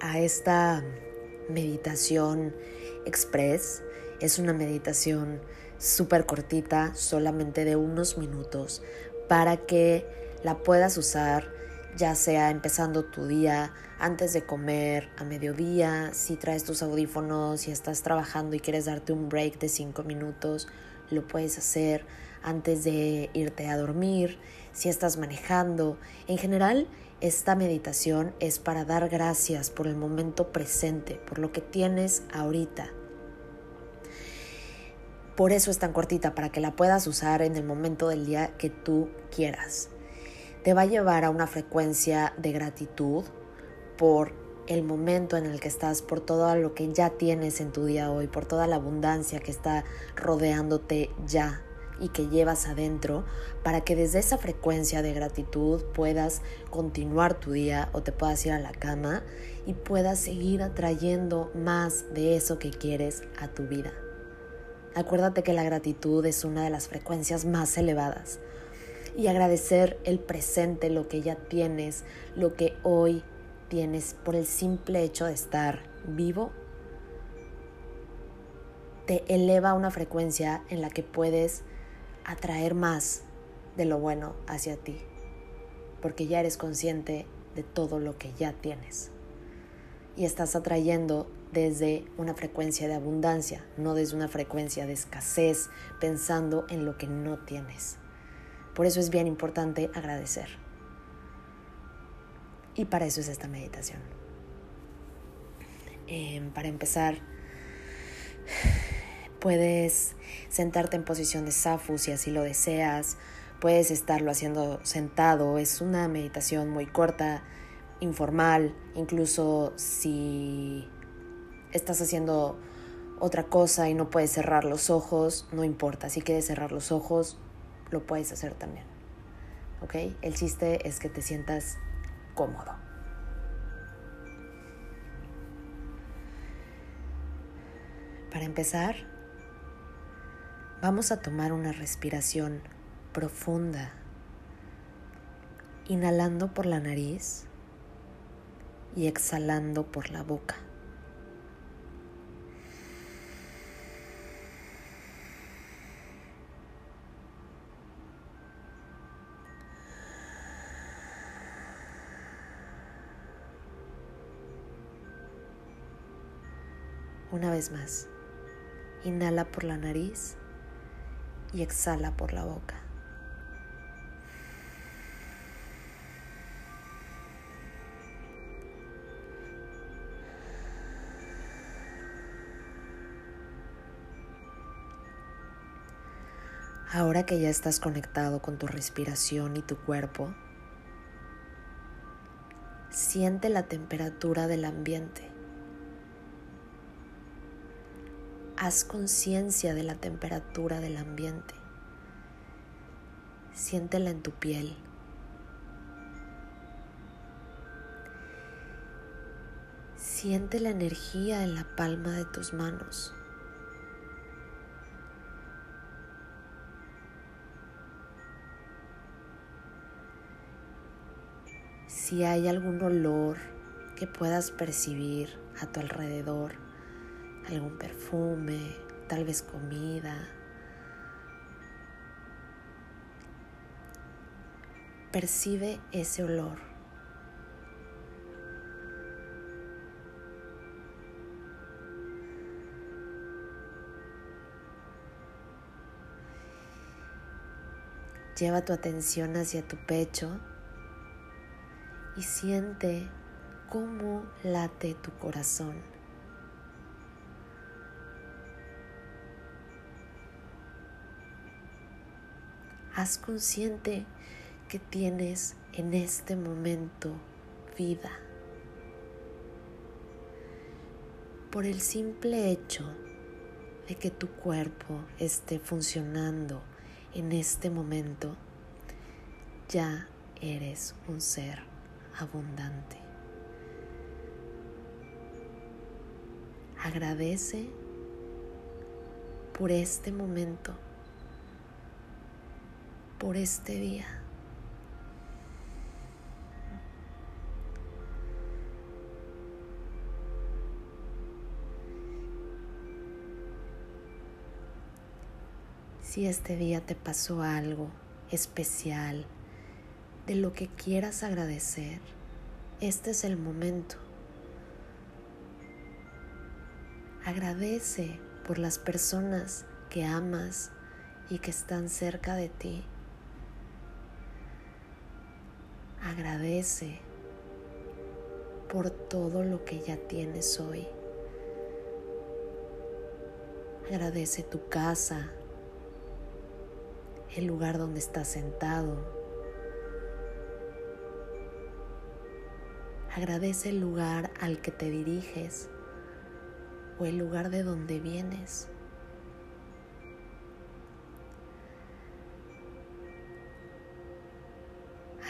A esta meditación express. Es una meditación súper cortita, solamente de unos minutos, para que la puedas usar ya sea empezando tu día, antes de comer, a mediodía, si traes tus audífonos, si estás trabajando y quieres darte un break de cinco minutos, lo puedes hacer antes de irte a dormir, si estás manejando. En general, esta meditación es para dar gracias por el momento presente, por lo que tienes ahorita. Por eso es tan cortita, para que la puedas usar en el momento del día que tú quieras. Te va a llevar a una frecuencia de gratitud por el momento en el que estás, por todo lo que ya tienes en tu día hoy, por toda la abundancia que está rodeándote ya y que llevas adentro para que desde esa frecuencia de gratitud puedas continuar tu día o te puedas ir a la cama y puedas seguir atrayendo más de eso que quieres a tu vida. Acuérdate que la gratitud es una de las frecuencias más elevadas y agradecer el presente, lo que ya tienes, lo que hoy tienes por el simple hecho de estar vivo, te eleva a una frecuencia en la que puedes atraer más de lo bueno hacia ti, porque ya eres consciente de todo lo que ya tienes. Y estás atrayendo desde una frecuencia de abundancia, no desde una frecuencia de escasez, pensando en lo que no tienes. Por eso es bien importante agradecer. Y para eso es esta meditación. Em, para empezar, Puedes sentarte en posición de Safu si así lo deseas. Puedes estarlo haciendo sentado. Es una meditación muy corta, informal. Incluso si estás haciendo otra cosa y no puedes cerrar los ojos, no importa. Si quieres cerrar los ojos, lo puedes hacer también. ¿Ok? El chiste es que te sientas cómodo. Para empezar, Vamos a tomar una respiración profunda, inhalando por la nariz y exhalando por la boca. Una vez más, inhala por la nariz y exhala por la boca. Ahora que ya estás conectado con tu respiración y tu cuerpo, siente la temperatura del ambiente. Haz conciencia de la temperatura del ambiente. Siéntela en tu piel. Siente la energía en la palma de tus manos. Si hay algún olor que puedas percibir a tu alrededor, algún perfume, tal vez comida. Percibe ese olor. Lleva tu atención hacia tu pecho y siente cómo late tu corazón. Haz consciente que tienes en este momento vida. Por el simple hecho de que tu cuerpo esté funcionando en este momento, ya eres un ser abundante. Agradece por este momento por este día. Si este día te pasó algo especial, de lo que quieras agradecer, este es el momento. Agradece por las personas que amas y que están cerca de ti. Agradece por todo lo que ya tienes hoy. Agradece tu casa, el lugar donde estás sentado. Agradece el lugar al que te diriges o el lugar de donde vienes.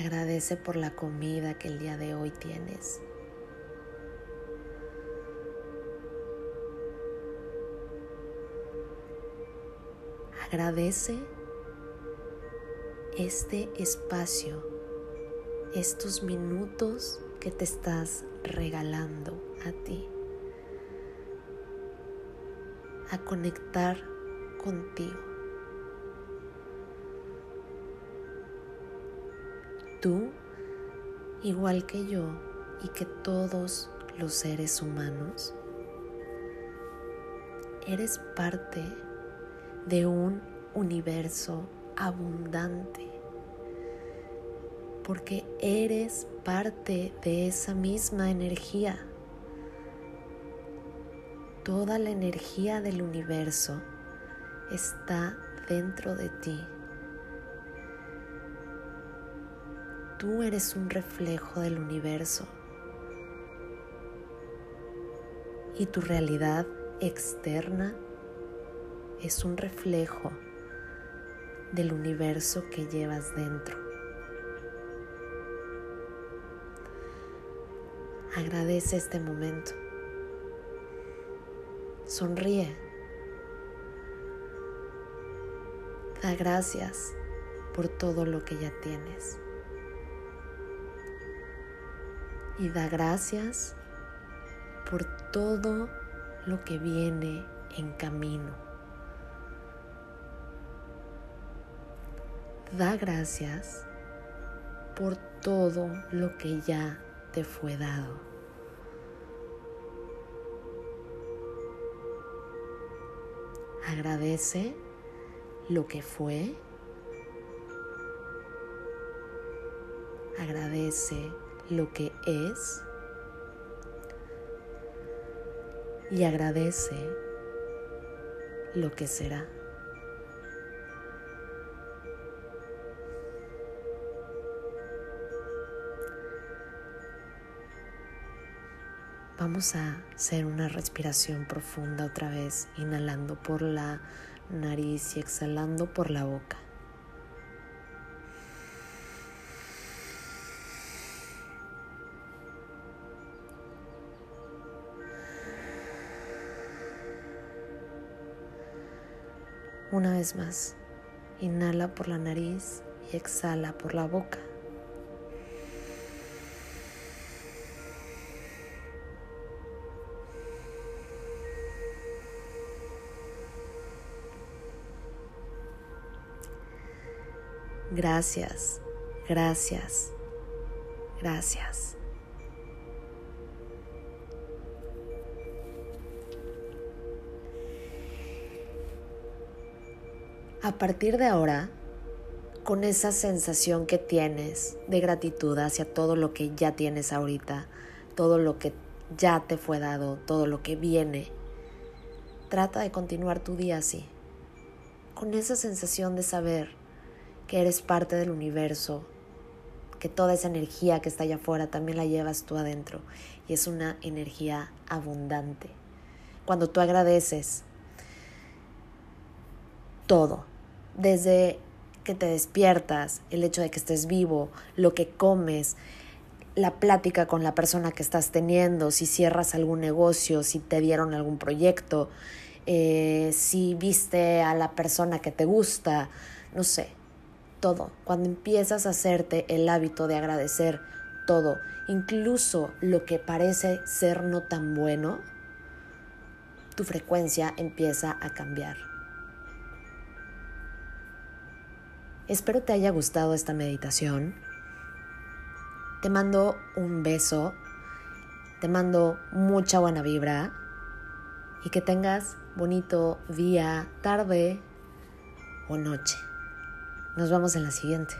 Agradece por la comida que el día de hoy tienes. Agradece este espacio, estos minutos que te estás regalando a ti, a conectar contigo. Tú, igual que yo y que todos los seres humanos, eres parte de un universo abundante, porque eres parte de esa misma energía. Toda la energía del universo está dentro de ti. Tú eres un reflejo del universo y tu realidad externa es un reflejo del universo que llevas dentro. Agradece este momento. Sonríe. Da gracias por todo lo que ya tienes. Y da gracias por todo lo que viene en camino. Da gracias por todo lo que ya te fue dado. Agradece lo que fue. Agradece lo que es. Y agradece lo que será. Vamos a hacer una respiración profunda otra vez, inhalando por la nariz y exhalando por la boca. Una vez más, inhala por la nariz y exhala por la boca. Gracias, gracias, gracias. A partir de ahora, con esa sensación que tienes de gratitud hacia todo lo que ya tienes ahorita, todo lo que ya te fue dado, todo lo que viene, trata de continuar tu día así, con esa sensación de saber que eres parte del universo, que toda esa energía que está allá afuera también la llevas tú adentro y es una energía abundante. Cuando tú agradeces todo, desde que te despiertas, el hecho de que estés vivo, lo que comes, la plática con la persona que estás teniendo, si cierras algún negocio, si te dieron algún proyecto, eh, si viste a la persona que te gusta, no sé, todo, cuando empiezas a hacerte el hábito de agradecer todo, incluso lo que parece ser no tan bueno, tu frecuencia empieza a cambiar. Espero te haya gustado esta meditación. Te mando un beso, te mando mucha buena vibra y que tengas bonito día, tarde o noche. Nos vemos en la siguiente.